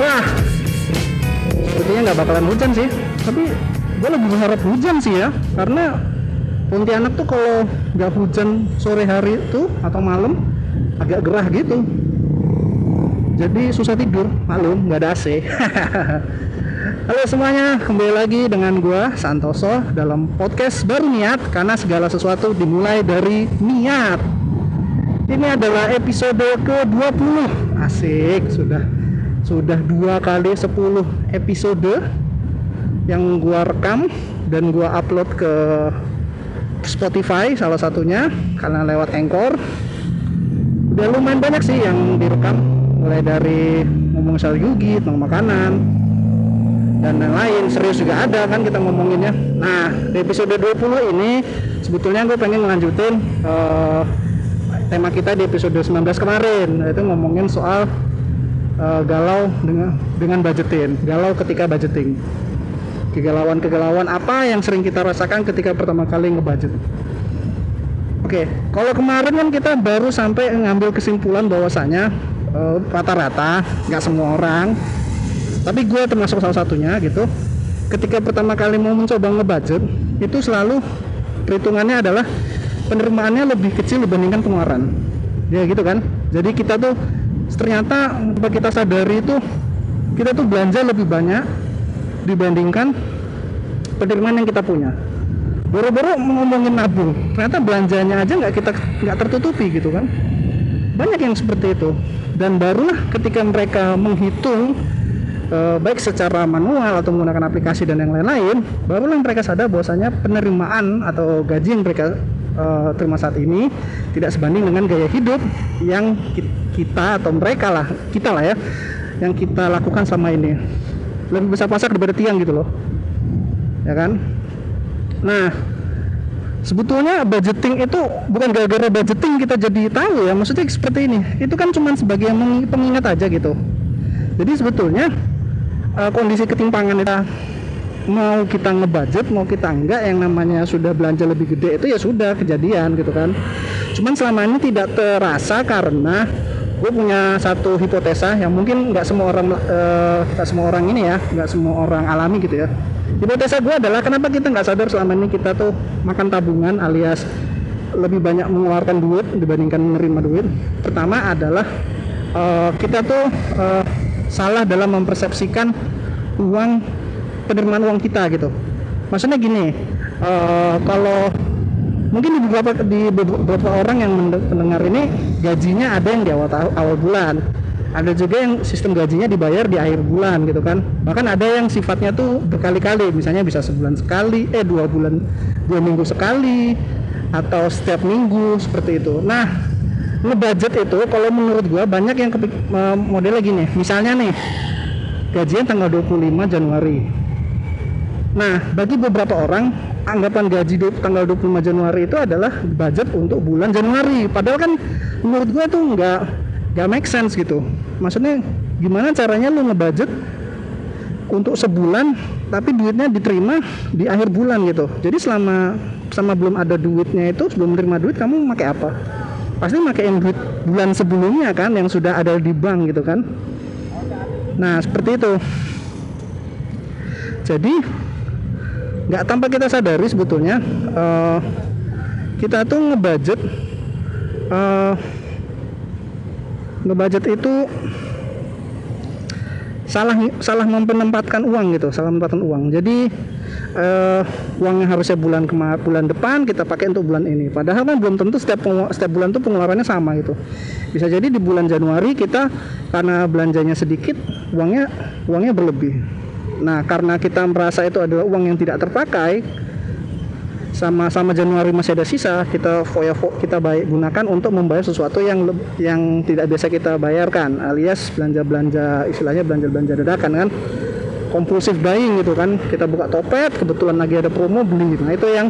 cerah sepertinya nggak bakalan hujan sih. Tapi gue lebih berharap hujan sih ya. Karena Pontianak tuh kalau nggak hujan sore hari itu atau malam agak gerah gitu. Jadi susah tidur maklum nggak ada AC Halo semuanya, kembali lagi dengan gua Santoso dalam podcast baru niat karena segala sesuatu dimulai dari niat. Ini adalah episode ke-20. Asik, sudah sudah dua kali 10 episode yang gua rekam dan gua upload ke Spotify salah satunya karena lewat Anchor. Udah lumayan banyak sih yang direkam mulai dari ngomong soal yugi, tentang makanan, dan lain-lain serius juga ada kan kita ngomonginnya nah di episode 20 ini sebetulnya gue pengen melanjutin uh, tema kita di episode 19 kemarin yaitu ngomongin soal uh, galau dengan dengan budgeting galau ketika budgeting. Kegalauan-kegalauan apa yang sering kita rasakan ketika pertama kali ngebudget? Oke, okay. kalau kemarin kan kita baru sampai ngambil kesimpulan bahwasanya uh, rata-rata nggak semua orang tapi gue termasuk salah satunya gitu ketika pertama kali mau mencoba ngebudget itu selalu perhitungannya adalah penerimaannya lebih kecil dibandingkan pengeluaran. Ya gitu kan? Jadi kita tuh ternyata kita sadari itu kita tuh belanja lebih banyak dibandingkan penerimaan yang kita punya. Boro-boro ngomongin nabung ternyata belanjanya aja nggak kita nggak tertutupi gitu kan. Banyak yang seperti itu. Dan barulah ketika mereka menghitung eh, baik secara manual atau menggunakan aplikasi dan yang lain-lain, barulah mereka sadar bahwasanya penerimaan atau gaji yang mereka eh, terima saat ini tidak sebanding dengan gaya hidup yang kita atau mereka lah, kita lah ya, yang kita lakukan selama ini. Lebih besar pasak daripada tiang gitu loh. Ya kan? Nah, sebetulnya budgeting itu bukan gara-gara budgeting kita jadi tahu ya maksudnya seperti ini itu kan cuma sebagai pengingat aja gitu jadi sebetulnya uh, kondisi ketimpangan kita mau kita ngebudget mau kita enggak yang namanya sudah belanja lebih gede itu ya sudah kejadian gitu kan. Cuman selama ini tidak terasa karena gue punya satu hipotesa yang mungkin nggak semua orang uh, nggak semua orang ini ya nggak semua orang alami gitu ya. Hipotesa gue adalah kenapa kita nggak sadar selama ini kita tuh makan tabungan alias lebih banyak mengeluarkan duit dibandingkan menerima duit. Pertama adalah uh, kita tuh uh, salah dalam mempersepsikan uang penerimaan uang kita gitu. Maksudnya gini uh, kalau mungkin di beberapa di beberapa orang yang mendengar ini gajinya ada yang di awal awal bulan. Ada juga yang sistem gajinya dibayar di akhir bulan gitu kan. Bahkan ada yang sifatnya tuh berkali-kali. Misalnya bisa sebulan sekali eh dua bulan dua minggu sekali atau setiap minggu seperti itu. Nah ngebudget itu kalau menurut gua banyak yang kepik, modelnya gini. Misalnya nih gajian tanggal 25 Januari nah bagi beberapa orang anggapan gaji tanggal 25 Januari itu adalah budget untuk bulan Januari. Padahal kan menurut gua tuh nggak nggak make sense gitu. Maksudnya gimana caranya lu ngebudget untuk sebulan tapi duitnya diterima di akhir bulan gitu? Jadi selama sama belum ada duitnya itu sebelum menerima duit kamu pakai apa? Pasti pakai yang duit bulan sebelumnya kan yang sudah ada di bank gitu kan? Nah seperti itu. Jadi nggak tanpa kita sadari sebetulnya uh, kita tuh ngebudget uh, ngebudget itu salah salah menempatkan uang gitu salah menempatkan uang. Jadi uh, uang yang harusnya bulan kemar bulan depan kita pakai untuk bulan ini. Padahal kan belum tentu setiap setiap bulan tuh pengeluarannya sama gitu. Bisa jadi di bulan Januari kita karena belanjanya sedikit uangnya uangnya berlebih nah karena kita merasa itu adalah uang yang tidak terpakai sama sama Januari masih ada sisa kita foya kita baik gunakan untuk membayar sesuatu yang yang tidak biasa kita bayarkan alias belanja belanja istilahnya belanja belanja dadakan kan? Kompulsif buying gitu kan kita buka topet kebetulan lagi ada promo beli nah itu yang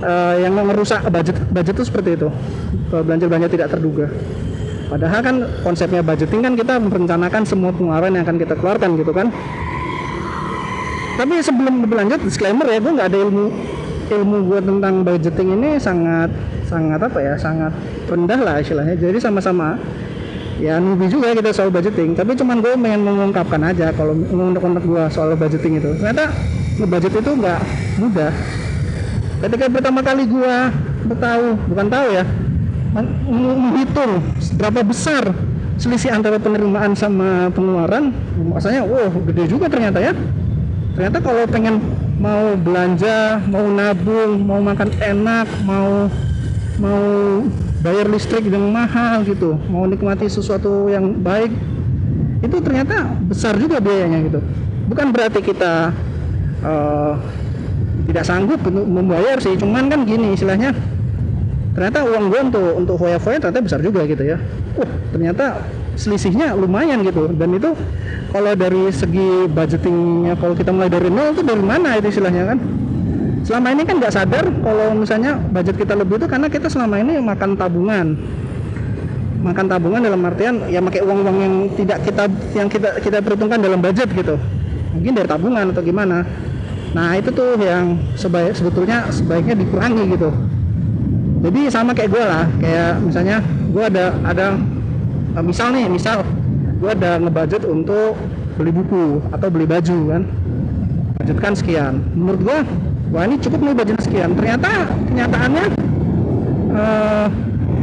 uh, yang merusak budget budget itu seperti itu belanja belanja tidak terduga. Padahal kan konsepnya budgeting kan kita merencanakan semua pengeluaran yang akan kita keluarkan gitu kan tapi sebelum berlanjut disclaimer ya gue nggak ada ilmu ilmu gue tentang budgeting ini sangat sangat apa ya sangat rendah lah istilahnya. Jadi sama-sama ya newbie juga kita soal budgeting. Tapi cuman gue pengen mengungkapkan aja kalau kontak gue soal budgeting itu. Ternyata ngebudget itu nggak mudah. Ketika pertama kali gue tahu bukan tahu ya menghitung berapa besar selisih antara penerimaan sama pengeluaran maksudnya wow gede juga ternyata ya ternyata kalau pengen mau belanja mau nabung mau makan enak mau mau bayar listrik yang mahal gitu mau nikmati sesuatu yang baik itu ternyata besar juga biayanya gitu. Bukan berarti kita uh, tidak sanggup untuk membayar sih cuman kan gini istilahnya ternyata uang gue untuk untuk foya-foya ternyata besar juga gitu ya. Uh ternyata selisihnya lumayan gitu. Dan itu kalau dari segi budgetingnya kalau kita mulai dari nol itu dari mana itu istilahnya kan? Selama ini kan nggak sadar kalau misalnya budget kita lebih itu karena kita selama ini makan tabungan. Makan tabungan dalam artian ya pakai uang-uang yang tidak kita yang kita kita perhitungkan dalam budget gitu. Mungkin dari tabungan atau gimana. Nah itu tuh yang sebaik sebetulnya sebaiknya dikurangi gitu jadi sama kayak gue lah kayak misalnya gue ada ada eh, misal nih misal gue ada ngebudget untuk beli buku atau beli baju kan. Budgetkan sekian. Menurut gue wah ini cukup nih budget sekian. Ternyata kenyataannya uh,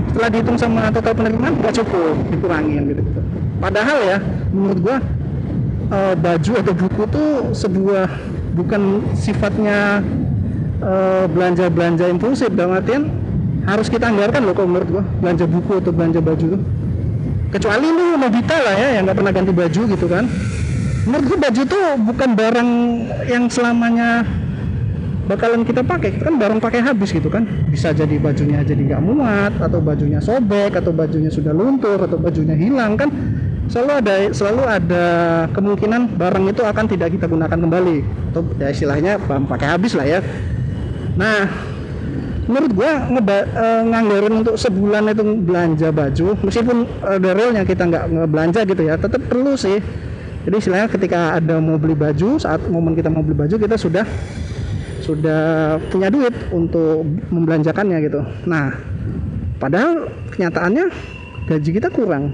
setelah dihitung sama total penerimaan nggak cukup dikurangin gitu, gitu. Padahal ya menurut gua uh, baju atau buku tuh sebuah bukan sifatnya uh, belanja belanja impulsif dalam artian harus kita anggarkan loh kalau menurut gua. Belanja buku atau belanja baju tuh. Kecuali lu Nobita lah ya yang nggak pernah ganti baju gitu kan. Menurut gua baju tuh bukan barang yang selamanya bakalan kita pakai. Kan barang pakai habis gitu kan. Bisa jadi bajunya jadi nggak muat atau bajunya sobek atau bajunya sudah luntur atau bajunya hilang kan. Selalu ada selalu ada kemungkinan barang itu akan tidak kita gunakan kembali. Atau ya istilahnya pakai habis lah ya. Nah menurut gua ngeba, e, nganggarin untuk sebulan itu belanja baju meskipun e, realnya kita nggak belanja gitu ya tetap perlu sih. Jadi istilahnya ketika ada mau beli baju saat momen kita mau beli baju kita sudah sudah punya duit untuk membelanjakannya gitu. Nah padahal kenyataannya gaji kita kurang.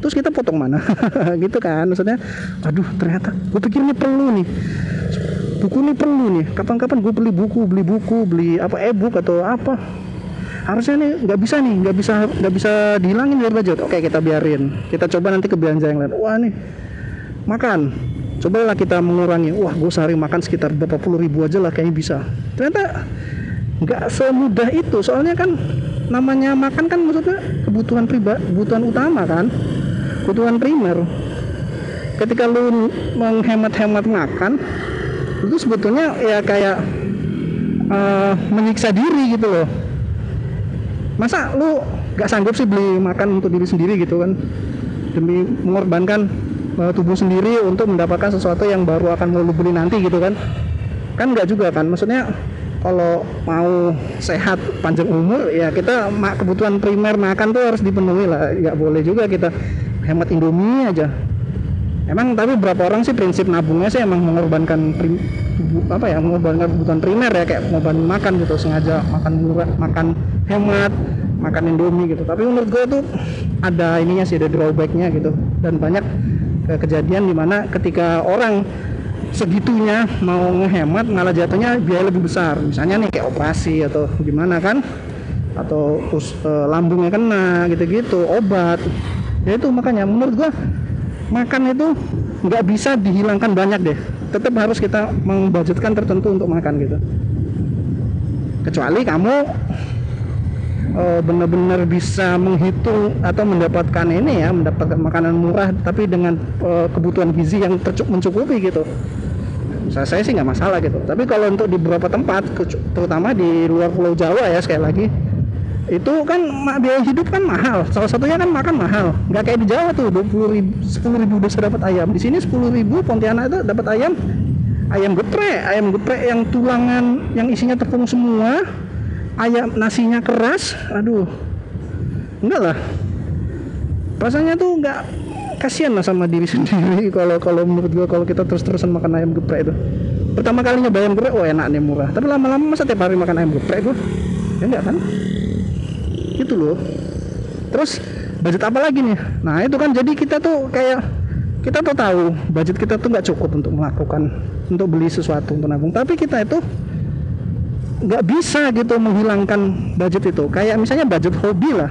Terus kita potong mana? Gitu kan maksudnya aduh ternyata gue pikir perlu nih buku ini perlu nih. Kapan-kapan gue beli buku beli buku beli apa e-book atau apa. Harusnya nih nggak bisa nih nggak bisa nggak bisa dihilangin dari budget. Oke kita biarin. Kita coba nanti ke belanja yang lain. Wah nih. Makan. Cobalah kita mengurangi. Wah gue sehari makan sekitar berapa puluh ribu aja lah kayaknya bisa. Ternyata nggak semudah itu. Soalnya kan namanya makan kan maksudnya kebutuhan pribadi kebutuhan utama kan. Kebutuhan primer. Ketika lu menghemat-hemat makan itu sebetulnya ya kayak uh, menyiksa diri gitu loh. Masa lu nggak sanggup sih beli makan untuk diri sendiri gitu kan? Demi mengorbankan uh, tubuh sendiri untuk mendapatkan sesuatu yang baru akan lo beli nanti gitu kan? Kan nggak juga kan? Maksudnya kalau mau sehat panjang umur ya kita kebutuhan primer makan tuh harus dipenuhi lah. Nggak boleh juga kita hemat indomie aja emang tapi berapa orang sih prinsip nabungnya sih? Emang mengorbankan prim, apa ya mengorbankan kebutuhan primer ya kayak mengorbankan makan gitu sengaja makan murah makan hemat makan indomie gitu. Tapi menurut gue tuh ada ininya sih ada drawbacknya gitu. Dan banyak kejadian di mana ketika orang segitunya mau ngehemat malah jatuhnya biaya lebih besar. Misalnya nih kayak operasi atau gimana kan? Atau us, e, lambungnya kena gitu-gitu obat. Ya itu makanya menurut gua makan itu nggak bisa dihilangkan banyak deh. Tetap harus kita membudgetkan tertentu untuk makan gitu. Kecuali kamu uh, benar-benar bisa menghitung atau mendapatkan ini ya mendapatkan makanan murah tapi dengan uh, kebutuhan gizi yang mencukupi gitu. Saya, saya sih nggak masalah gitu. Tapi kalau untuk di beberapa tempat terutama di luar pulau Jawa ya sekali lagi itu kan biaya hidup kan mahal. Salah satunya kan makan mahal. Nggak kayak di Jawa tuh 20 ribu 10 ribu bisa dapat ayam. Di sini 10 ribu Pontianak itu dapat ayam ayam geprek ayam geprek yang tulangan yang isinya tepung semua ayam nasinya keras. Aduh. Enggak lah. Rasanya tuh enggak kasihan lah sama diri sendiri kalau kalau menurut gua kalau kita terus-terusan makan ayam geprek itu. Pertama kalinya bayam geprek oh enak nih murah. Tapi lama-lama masa tiap hari makan ayam geprek gua? Ya enggak kan itu loh. Terus budget apa lagi nih? Nah itu kan jadi kita tuh kayak kita tuh tahu budget kita tuh nggak cukup untuk melakukan untuk beli sesuatu untuk nabung. Tapi kita itu nggak bisa gitu menghilangkan budget itu. Kayak misalnya budget hobi lah.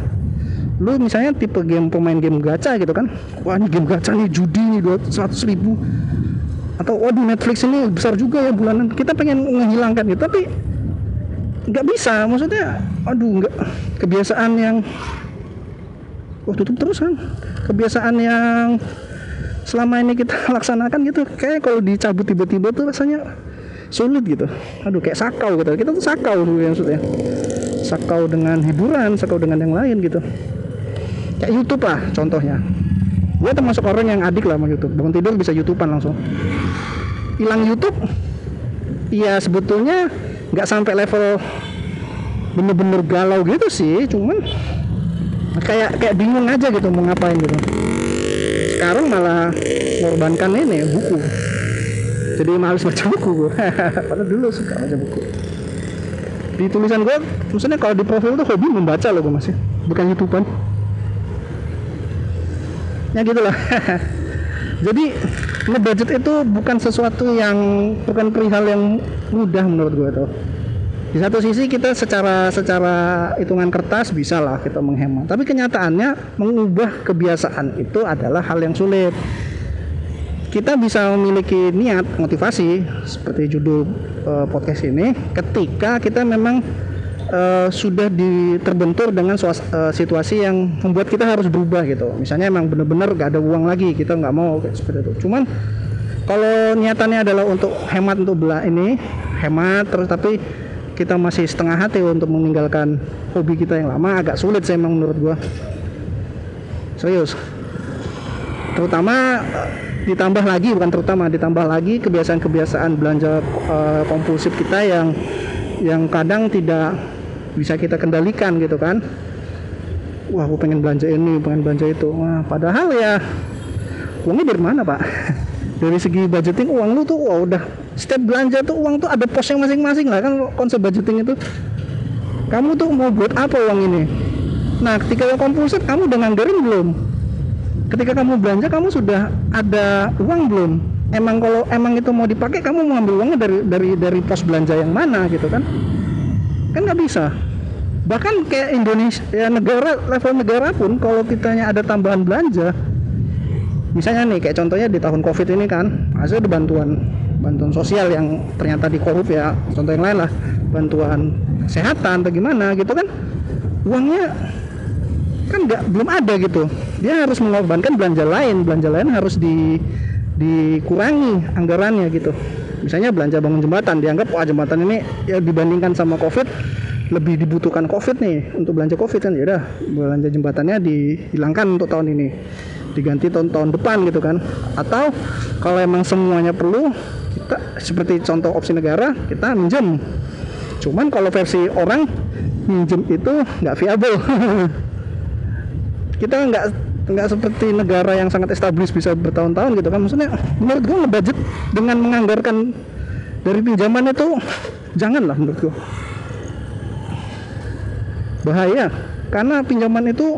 Lu misalnya tipe game pemain game gacha gitu kan. Wah ini game gacha nih judi nih dua seratus ribu. Atau waduh Netflix ini besar juga ya bulanan. Kita pengen menghilangkan gitu tapi nggak bisa maksudnya aduh nggak. Kebiasaan yang oh tutup terus kan kebiasaan yang selama ini kita laksanakan gitu kayak kalau dicabut tiba-tiba tuh rasanya sulit gitu. Aduh kayak sakau gitu. Kita tuh sakau yang maksudnya. Sakau dengan hiburan sakau dengan yang lain gitu. Kayak YouTube lah contohnya. Gue termasuk orang yang adik lah sama YouTube. Bangun tidur bisa YouTubean langsung. Hilang YouTube iya sebetulnya nggak sampai level bener-bener galau gitu sih cuman kayak kayak bingung aja gitu mau ngapain gitu. Sekarang malah mengorbankan ini buku. Jadi males baca buku. Gue padahal dulu suka baca buku. Di tulisan gue maksudnya kalau di profil tuh hobi membaca loh gue masih. Bukan youtuber ya gitulah jadi ngebudget itu bukan sesuatu yang bukan perihal yang mudah menurut gue tuh di satu sisi kita secara secara hitungan kertas bisa lah kita menghemat. Tapi kenyataannya mengubah kebiasaan itu adalah hal yang sulit. Kita bisa memiliki niat motivasi seperti judul uh, podcast ini ketika kita memang uh, sudah di, terbentur dengan suas, uh, situasi yang membuat kita harus berubah gitu. Misalnya emang bener-bener gak ada uang lagi kita nggak mau kayak seperti itu. Cuman kalau niatannya adalah untuk hemat untuk belah ini hemat terus tapi kita masih setengah hati untuk meninggalkan hobi kita yang lama agak sulit sih emang menurut gua. Serius. Terutama eh, ditambah lagi bukan terutama ditambah lagi kebiasaan-kebiasaan belanja uh, kompulsif kita yang yang kadang tidak bisa kita kendalikan gitu kan. Wah aku pengen belanja ini pengen belanja itu. Wah padahal ya uangnya dari mana pak? Dari segi budgeting uang lu tuh wah udah. Setiap belanja tuh uang tuh ada pos yang masing-masing lah kan konsep budgeting itu. Kamu tuh mau buat apa uang ini? Nah ketika kompulsif kamu udah nganggarin belum? Ketika kamu belanja kamu sudah ada uang belum? Emang kalau emang itu mau dipakai kamu mau ambil uangnya dari dari dari pos belanja yang mana gitu kan kan nggak bisa. Bahkan kayak Indonesia ya negara level negara pun kalau kitanya ada tambahan belanja misalnya nih kayak contohnya di tahun covid ini kan hasil ada bantuan bantuan sosial yang ternyata dikorup ya contoh yang lain lah bantuan kesehatan atau gimana gitu kan uangnya kan nggak belum ada gitu. Dia harus mengorbankan belanja lain belanja lain harus di dikurangi anggarannya gitu misalnya belanja bangun jembatan dianggap wah jembatan ini ya dibandingkan sama covid lebih dibutuhkan covid nih untuk belanja covid kan. Ya udah belanja jembatannya dihilangkan untuk tahun ini. Diganti tahun-tahun depan gitu kan. Atau kalau emang semuanya perlu kita seperti contoh opsi negara kita minjem. Cuman kalau versi orang minjem itu nggak viable. Kita nggak nggak seperti negara yang sangat establis bisa bertahun-tahun gitu kan. Maksudnya menurut gue ngebudget dengan menganggarkan dari pinjaman itu janganlah menurut gue bahaya. Karena pinjaman itu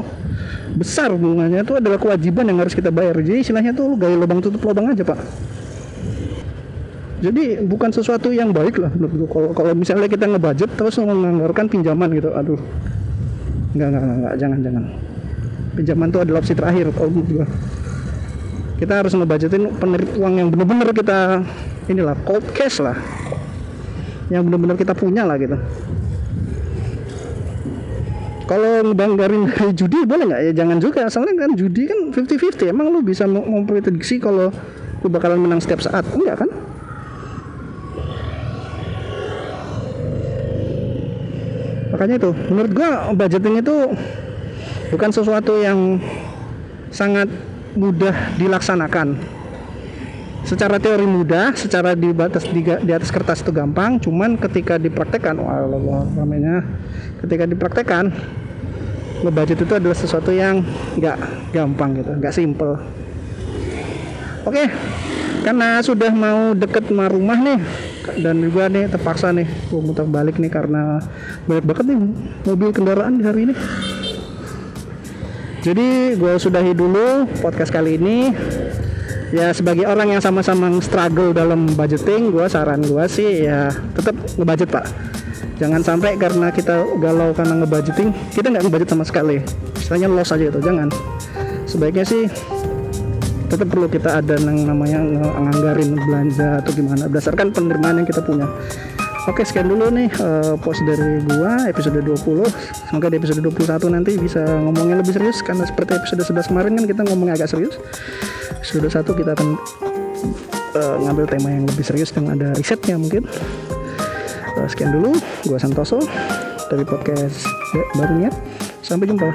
besar bunganya. Itu adalah kewajiban yang harus kita bayar. Jadi istilahnya tuh gaya lubang tutup lubang aja pak. Jadi bukan sesuatu yang baik lah kalau kalau misalnya kita ngebudget terus menganggarkan pinjaman gitu aduh. Nggak nggak, nggak. Jangan jangan pinjaman itu adalah opsi terakhir kalau menurut gua. Kita harus penerit uang yang benar-benar kita inilah cold cash lah. Yang benar-benar kita punya lah gitu. Kalau ngebanggarin dari judi boleh nggak? Ya jangan juga. Soalnya kan judi kan 50-50 emang lu bisa memprediksi kalau lu bakalan menang setiap saat? Enggak kan? Makanya itu menurut gua budgeting itu bukan sesuatu yang sangat mudah dilaksanakan secara teori mudah, secara di batas di, di atas kertas itu gampang, cuman ketika dipraktekkan, wah Allah namanya, ketika dipraktekkan, ngebudget itu adalah sesuatu yang nggak gampang gitu, nggak simple. Oke, karena sudah mau deket sama rumah nih, dan juga nih terpaksa nih, gue muter balik nih karena banyak banget nih mobil kendaraan di hari ini. Jadi gue sudahi dulu podcast kali ini. Ya sebagai orang yang sama-sama struggle dalam budgeting gue saran gue sih ya tetap ngebudget pak. Jangan sampai karena kita galau karena ngebudgeting kita nggak ngebudget sama sekali. Istilahnya loss aja itu jangan. Sebaiknya sih tetap perlu kita ada yang namanya nganggarin belanja atau gimana berdasarkan penerimaan yang kita punya Oke sekian dulu nih uh, post dari gua episode 20 Semoga di episode 21 nanti bisa ngomongnya lebih serius Karena seperti episode 11 kemarin kan kita ngomongnya agak serius. Episode 1 kita akan uh, ngambil tema yang lebih serius dan ada risetnya mungkin. Uh, Sekian dulu, gua Santoso dari podcast baru niat Sampai jumpa